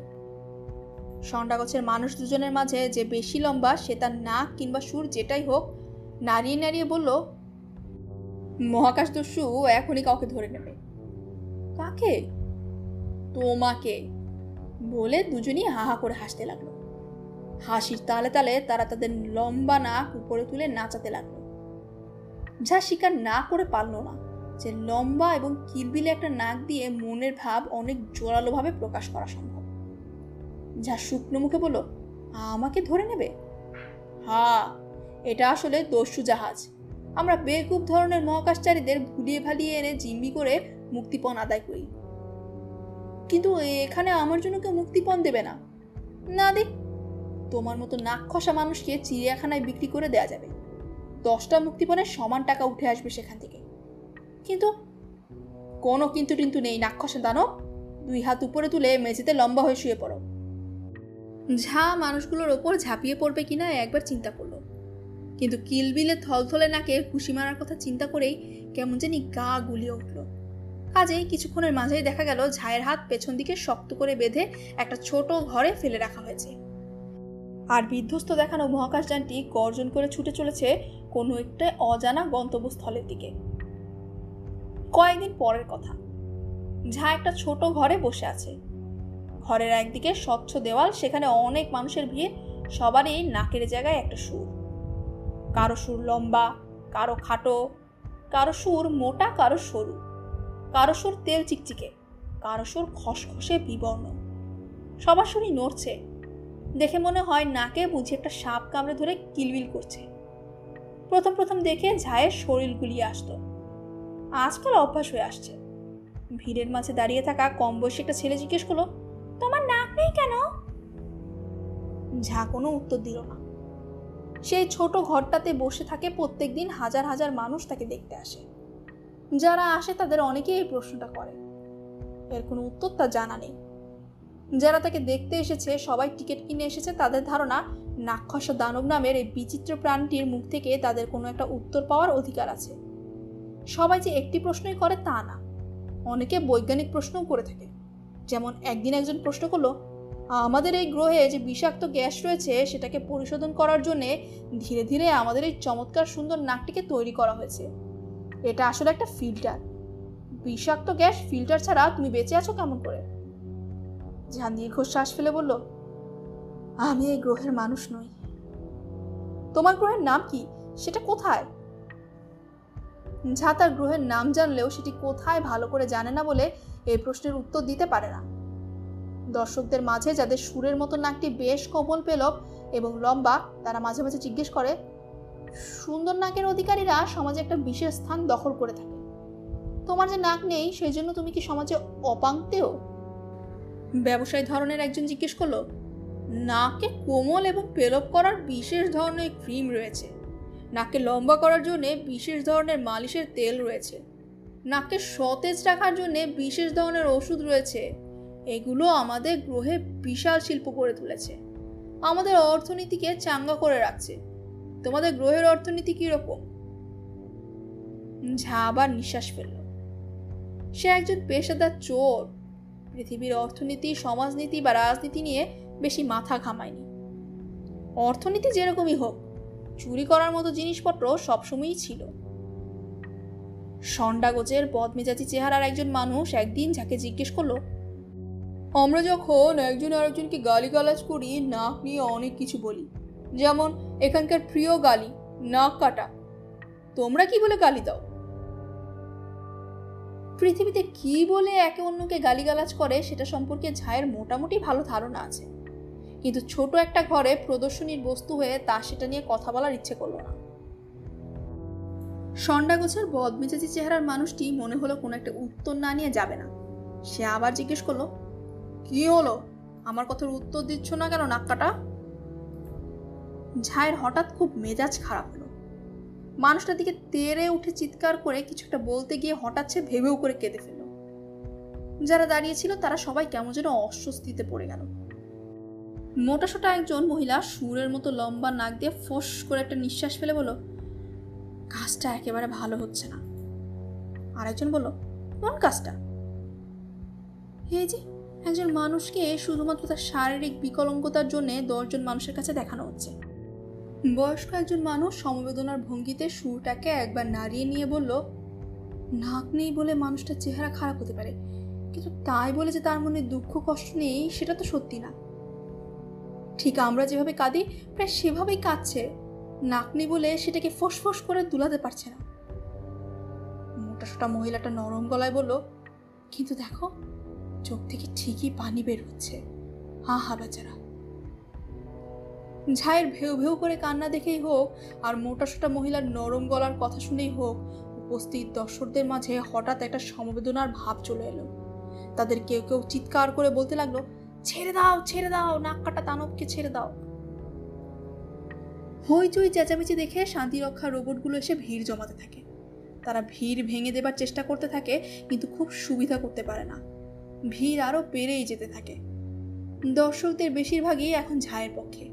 সন্ডাগছের মানুষ দুজনের মাঝে যে বেশি লম্বা, সে তার নাক কিংবা সুর যেটাই হোক, নাড়িয়ে নাড়িয়ে বলল, মহাকাশ দস্যু এখনই কাউকে ধরে নেবে। কাকে? তোমাকে। বলে দুজনই হাহা করে হাসতে লাগল। হাসির তালে তালে তারা তাদের লম্বা নাক উপরে তুলে নাচাতে লাগল। যা স্বীকার না করে পারল না। যে লম্বা এবং কিলবিলে একটা নাক দিয়ে মনের ভাব অনেক জোরালোভাবে প্রকাশ করা সম্ভব। যা শুকনো মুখে বলল, আমাকে ধরে নেবে? হা এটা আসলে দস্যু জাহাজ। আমরা বেকুব ধরনের মহাকাশচারীদের ভুলিয়ে ভালিয়ে এনে জিম্মি করে মুক্তিপণ আদায় করি। কিন্তু এখানে আমার জন্য কেউ মুক্তিপণ দেবে না। না দেখ তোমার মতো নাক খসা মানুষকে চিড়িয়াখানায় বিক্রি করে দেয়া যাবে। দশটা মুক্তিপণের সমান টাকা উঠে আসবে সেখান থেকে। কিন্তু কোনো কিন্তু টিন্তু নেই নাক খসা দানব। দুই হাত উপরে তুলে মেঝেতে লম্বা হয়ে শুয়ে পড়ো। ঝা মানুষগুলোর ওপর ঝাঁপিয়ে পড়বে কিনা একবার চিন্তা করল। কিন্তু কিলবিলে থলথলে নাকে খুশি মারার কথা চিন্তা করেই কেমন জানি গা গুলিয়ে উঠল। কাজেই কিছুক্ষণের মাঝেই দেখা গেল ঝায়ের হাত পেছন দিকে শক্ত করে বেঁধে একটা ছোট ঘরে ফেলে রাখা হয়েছে। আর বিধ্বস্ত দেখানো মহাকাশযানটি গর্জন করে ছুটে চলেছে কোনো একটা অজানা গন্তব্যস্থলের দিকে। কয়েকদিন পরের কথা। ঝা একটা ছোট ঘরে বসে আছে। ঘরের একদিকে স্বচ্ছ দেওয়াল, সেখানে অনেক মানুষের ভিড়, সবারই নাকের জায়গায় একটা সুর। কারও সুর লম্বা, কারও খাটো, কারও সুর মোটা, কারও সরু। কারও সুর তেল চিকচিকে, কারও সুর খসখসে বিবর্ণ। সবার সুরই নড়ছে। দেখে মনে হয় নাকে বুঝে একটা সাপ কামড়ে ধরে কিলবিল করছে। প্রথম প্রথম দেখে ঝায়ের শরীর গুলিয়ে আসতো। আজকাল অভ্যাস হয়ে আসছে। ভিড়ের মাঝে দাঁড়িয়ে থাকা কম বয়সী একটা ছেলে জিজ্ঞেস করল, তোমার নাক নেই কেন? ঝা কোনো উত্তর দিল না। সেই ছোট ঘরটাতে বসে থাকে প্রত্যেক দিন হাজার হাজার মানুষ তাকে দেখতে আসে। যারা আসে তাদের অনেকেই এই প্রশ্নটা করে। এর কোনো উত্তর তা জানা নেই। যারা তাকে দেখতে এসেছে, সবাই টিকিট কিনে এসেছে, তাদের ধারণা নাক্ষস দানব নামের এই বিচিত্র প্রাণটির মুখ থেকে তাদের কোনো একটা উত্তর পাওয়ার অধিকার আছে। সবাই যে একটি প্রশ্নই করে তা না। অনেকে বৈজ্ঞানিক প্রশ্নও করে থাকে। যেমন একদিন একজন প্রশ্ন করল, আমাদের এই গ্রহে যে বিষাক্ত গ্যাস রয়েছে, সেটাকে পরিশোধন করার জন্য ধীরে ধীরে আমাদের এই চমৎকার সুন্দর নাকটিকে তৈরি করা হয়েছে। এটা আসলে একটা ফিল্টার। বিষাক্ত গ্যাস ফিল্টার ছাড়া তুমি বেঁচে আছো কেমন করে? যা দীর্ঘশ্বাস ফেলে বলল আমি এই গ্রহের মানুষ নই। তোমার গ্রহের নাম কি? সেটা কোথায়? যা তার গ্রহের নাম জানলেও সেটি কোথায় ভালো করে জানে না বলে এই প্রশ্নের উত্তর দিতে পারে না। দর্শকদের মাঝে যাদের সুরের মতো নাকটি বেশ কোমল পেলব এবং লম্বা, তারা মাঝে মাঝে জিজ্ঞেস করে, সুন্দর নাকের অধিকারীরা সমাজে একটা বিশেষ স্থান দখল করে থাকে। তোমার যে নাক নেই, সেই জন্য তুমি কি সমাজে অপাঙ্ক্তেও ব্যবসায়ী ধরনের একজন জিজ্ঞেস করল নাকে কোমল এবং পেলব করার বিশেষ ধরনের ক্রিম রয়েছে। নাকে লম্বা করার জন্য বিশেষ ধরনের মালিশের তেল রয়েছে। নাককে সতেজ রাখার জন্য বিশেষ ধরনের ওষুধ রয়েছে। এগুলো আমাদের গ্রহে বিশাল শিল্প করে তুলেছে। আমাদের অর্থনীতিকে চাঙ্গা করে রাখছে। তোমাদের গ্রহের অর্থনীতি কীরকম? ঝা আবার নিঃশ্বাস ফেলল। সে একজন পেশাদার চোর। পৃথিবীর অর্থনীতি, সমাজনীতি বা রাজনীতি নিয়ে বেশি মাথা ঘামায়নি। অর্থনীতি যেরকমই হোক, চুরি করার মতো জিনিসপত্র সবসময়ই ছিল। সন্ডাগোজের বদমেজাজি চেহারার একজন মানুষ একদিন যাকে জিজ্ঞেস করল, আমরা যখন একজন আরেকজনকে গালিগালাজ করি, নাক নিয়ে অনেক কিছু বলি। যেমন, এখানকার প্রিয় গালি, নাক কাটা। তোমরা কি বলে গালি দাও? পৃথিবীতে কি বলে একে অন্যকে গালিগালাজ করে, সেটা সম্পর্কে ঝায়ের মোটামুটি ভালো ধারণা আছে। কিন্তু ছোট একটা ঘরে প্রদর্শনীর বস্তু হয়ে তা সেটা নিয়ে কথা বলার ইচ্ছে করল না। সন্ডা গোছের বদমেজাজি চেহারার মানুষটি মনে হলো কোনো একটা উত্তর না নিয়ে যাবে না। সে আবার জিজ্ঞেস করল, কি হলো? আমার কথার উত্তর দিচ্ছ না কেন নাক্কাটা? ঝায়ের হঠাৎ খুব মেজাজ খারাপ হলো। মানুষটার দিকে তেরে উঠে চিৎকার করে কিছু একটা বলতে গিয়ে হঠাৎ সে ভেবেও করে কেঁদে ফেলল। যারা দাঁড়িয়েছিল তারা সবাই কেমন যেন অস্বস্তিতে পড়ে গেল। মোটাসোটা একজন মহিলা সুরের মতো লম্বা নাক দিয়ে ফোস করে একটা নিঃশ্বাস ফেলে বলো কাজটা একেবারে ভালো হচ্ছে না। আরেকজন বলল, কোন কাজটা? এই যে, একজন মানুষকে শুধুমাত্র তার শারীরিক বিকলঙ্গতার জন্য দশজন মানুষের কাছে দেখানো হচ্ছে। বয়স্ক একজন মানুষ সমবেদনার ভঙ্গিতে সুরটাকে একবার নাড়িয়ে নিয়ে বলল, নাক নেই বলে মানুষটার চেহারা খারাপ হতে পারে, কিন্তু তাই বলে যে তার মনে দুঃখ কষ্ট নেই, সেটা তো সত্যি না। ঠিক আমরা যেভাবে কাঁদি, প্রায় সেভাবেই কাঁদছে। নাকনি বলে সেটাকে ফোঁস করে দুলাতে পারছে না। মোটাসোটা মহিলাটা নরম গলায় বলল, কিন্তু দেখো, চোখ থেকে ঠিকই পানি বের হচ্ছে। হা হা, বেচারা। ঝায়ের ভেউ ভেউ করে কান্না দেখেই হোক, আর মোটাসোটা মহিলার নরম গলার কথা শুনেই হোক, উপস্থিত দর্শকদের মাঝে হঠাৎ একটা সমবেদনার ভাব চলে এলো। তাদের কেউ কেউ চিৎকার করে বলতে লাগল ছেড়ে দাও ছেড়ে দাও, নাক কাটা দানবকে ছেড়ে দাও। হইচই চেঁচামেচি দেখে শান্তিরক্ষা রোবটগুলো এসে ভিড় জমাতে থাকে। তারা ভিড় ভেঙে দেবার চেষ্টা করতে থাকে, কিন্তু খুব সুবিধা করতে পারে না। ভিড় আরও বেড়েই যেতে থাকে। দর্শকদের বেশিরভাগই এখন ঝায়ের পক্ষে।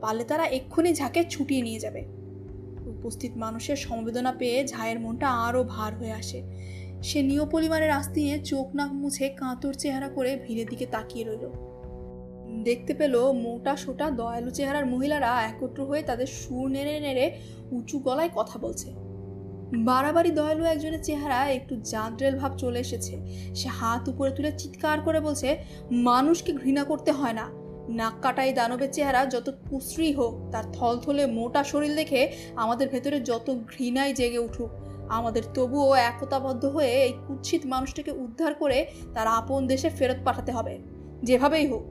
পারলে তারা এক্ষুনি ঝাঁকে ছুটিয়ে নিয়ে যাবে। উপস্থিত মানুষের সমবেদনা পেয়ে ঝায়ের মনটা আরও ভার হয়ে আসে। সে নিয় পরিমাণের আস্তি নিয়ে চোখ নাক মুছে কাঁতর চেহারা করে ভিড়ের দিকে তাকিয়ে রইল। দেখতে পেল মোটা সোটা দয়ালু চেহারার মহিলারা একত্র হয়ে তাদের সুর নেড়ে নেড়ে উঁচু গলায় কথা বলছে। বাড়াবাড়ি দয়ালু একজনের চেহারা একটু জাঁদ্রেল ভাব চলে এসেছে। সে হাত উপরে তুলে চিৎকার করে বলছে, মানুষকে ঘৃণা করতে হয় না। নাক কাটাই দানবের চেহারা যত কুশ্রী হোক, তার থলথলে মোটা শরীর দেখে আমাদের ভেতরে যত ঘৃণাই জেগে উঠুক। আমাদের তবুও একতাবদ্ধ হয়ে এই কুৎসিত মানুষটাকে উদ্ধার করে তার আপন দেশে ফেরত পাঠাতে হবে। যেভাবেই হোক,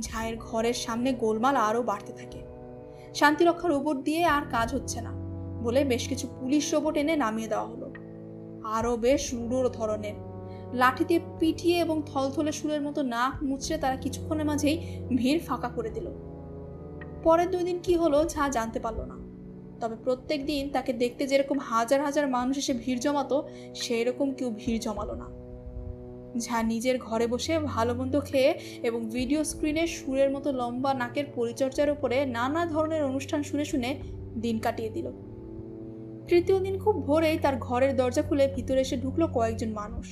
ঝায়ের ঘরের সামনে গোলমাল আরও বাড়তে থাকে। শান্তিরক্ষার রোবট দিয়ে আর কাজ হচ্ছে না বলে বেশ কিছু পুলিশ রোবট এনে নামিয়ে দেওয়া হলো। আরও বেশ রুড়োর ধরনের। লাঠি দিয়ে পিটিয়ে এবং থলথলে সুরের মতো নাক মুচড়ে তারা কিছুক্ষণের মাঝেই ভিড় ফাঁকা করে দিল। পরের দুই দিন কি হলো ঝা জানতে পারল না। তবে প্রত্যেক দিন তাকে দেখতে যেরকম হাজার হাজার মানুষ এসে ভিড় জমাতো সেই রকম কেউ ভিড় জমালো না। ঝা নিজের ঘরে বসে ভালো মন্দ খেয়ে এবং ভিডিও স্ক্রিনে সুরের মতো লম্বা নাকের পরিচর্যার উপরে নানা ধরনের অনুষ্ঠান শুনে শুনে দিন কাটিয়ে দিল। তৃতীয় দিন খুব ভোরেই তার ঘরের দরজা খুলে ভিতরে এসে ঢুকলো কয়েকজন মানুষ।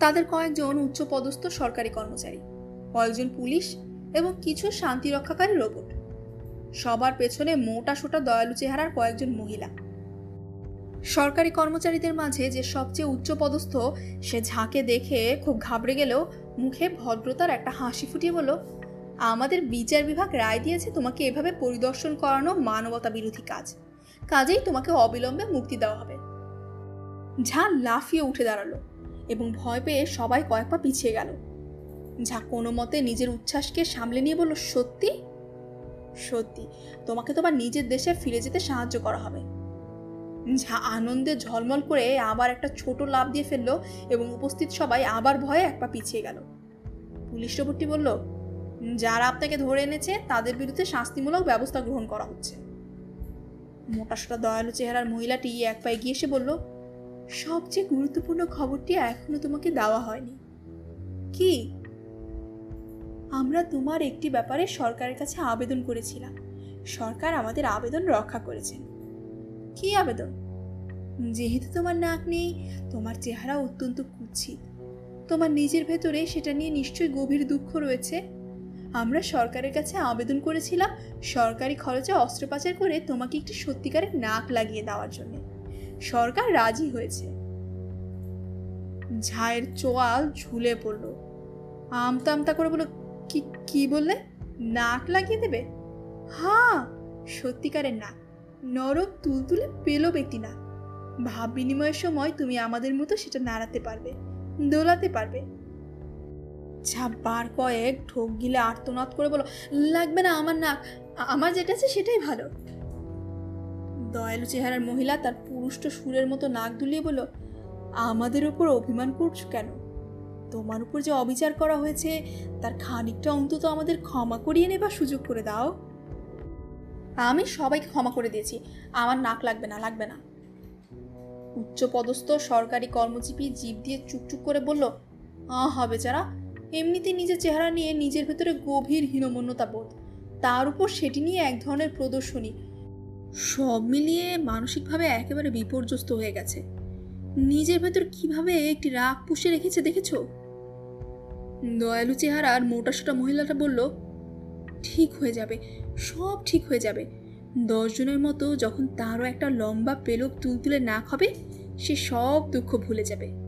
তাদের কয়েকজন উচ্চপদস্থ সরকারি কর্মচারী, কয়েকজন পুলিশ এবং কিছু শান্তি রক্ষাকারী রোবট। সবার পেছনে মোটা সোটা দয়ালু চেহারার কয়েকজন মহিলা। সরকারি কর্মচারীদের মাঝে যে সবচেয়ে উচ্চপদস্থ, সে ঝাঁকে দেখে খুব ঘাবড়ে গেলেও মুখে ভদ্রতার একটা হাসি ফুটিয়ে বলল, আমাদের বিচার বিভাগ রায় দিয়েছে তোমাকে এভাবে পরিদর্শন করানো মানবতা বিরোধী কাজ। কাজেই তোমাকে অবিলম্বে মুক্তি দেওয়া হবে। ঝা লাফিয়ে উঠে দাঁড়াল এবং ভয় পেয়ে সবাই কয়েক পা পিছিয়ে গেল। ঝা কোনো মতে নিজের উচ্ছ্বাসকে সামলে নিয়ে বলল, সত্যি? সত্যি, তোমাকে তোমার নিজের দেশে ফিরে যেতে সাহায্য করা হবে। ঝা আনন্দে ঝলমল করে আবার একটা ছোট লাভ দিয়ে ফেলল এবং উপস্থিত সবাই আবার ভয়ে এক পা পিছিয়ে গেল। পুলিশ রোবটটি বলল, যারা আপনাকে ধরে এনেছে, তাদের বিরুদ্ধে শাস্তিমূলক ব্যবস্থা গ্রহণ করা হচ্ছে। মোটাসোটা দয়ালু চেহারার মহিলাটি এক পায়ে গিয়ে এসে বলল, সবচেয়ে গুরুত্বপূর্ণ খবরটি এখনও তোমাকে দেওয়া হয়নি। কি? আমরা তোমার একটি ব্যাপারে সরকারের কাছে আবেদন করেছিলাম। সরকার আমাদের আবেদন রক্ষা করেছেন। কি আবেদন? যেহেতু তোমার নাক নেই, তোমার চেহারা অত্যন্ত কুৎসিত। তোমার নিজের ভেতরে সেটা নিয়ে নিশ্চয়ই গভীর দুঃখ রয়েছে। আমরা সরকারের কাছে আবেদন করেছিলাম সরকারি খরচে অস্ত্রোপচার করে তোমাকে একটি সত্যিকারের নাক লাগিয়ে দেওয়ার জন্য। সরকার রাজি হয়েছে। ঝায়ের চোয়াল ঝুলে পড়ল। আমতা আমতা করে বলল কি কি বললে? নাক লাগিয়ে দেবে? হ্যাঁ সত্যিকারের না নরম তুলতুলে পেল একটি না ভাব বিনিময়ের সময় তুমি আমাদের মতো সেটা নাড়াতে পারবে, দোলাতে পারবে। ছাব্বার কয়েক ঢোক গিলে আর্তনাদ করে বলো, লাগবে না আমার নাক আমার যেটা আছে সেটাই ভালো। দয়ালু চেহারার মহিলা তার পুরুষ্ট সুরের মতো নাক দুলিয়ে বলল, আমাদের উপর অভিমান করছ কেন? তোমার উপর যে অবিচার করা হয়েছে, তার খানিকটা অন্তত আমাদের ক্ষমা করিয়ে নেবার সুযোগ করে দাও। আমি সবাইকে ক্ষমা করে দিয়েছি। আমার নাক লাগবে না লাগবে না। উচ্চপদস্থ সরকারি কর্মজীবী জীব দিয়ে চুপচুপ করে বলল আহা বেচারা এমনিতে নিজের চেহারা নিয়ে নিজের ভেতরে গভীর হীনমন্যতা বোধ। তার উপর সেটি নিয়ে এক ধরনের প্রদর্শনী। সব মিলিয়ে মানসিকভাবে একেবারে বিপর্যস্ত হয়ে গেছে। নিজের ভেতর কীভাবে একটি রাগ পুষে রেখেছে, দেখেছ? দয়ালু চেহারার মোটাসোটা মহিলাটা বলল, ঠিক হয়ে যাবে, সব ঠিক হয়ে যাবে। দশজনের মতো যখন তারও একটা লম্বা পেলক তুলতুলে নাক হবে সে সব দুঃখ ভুলে যাবে।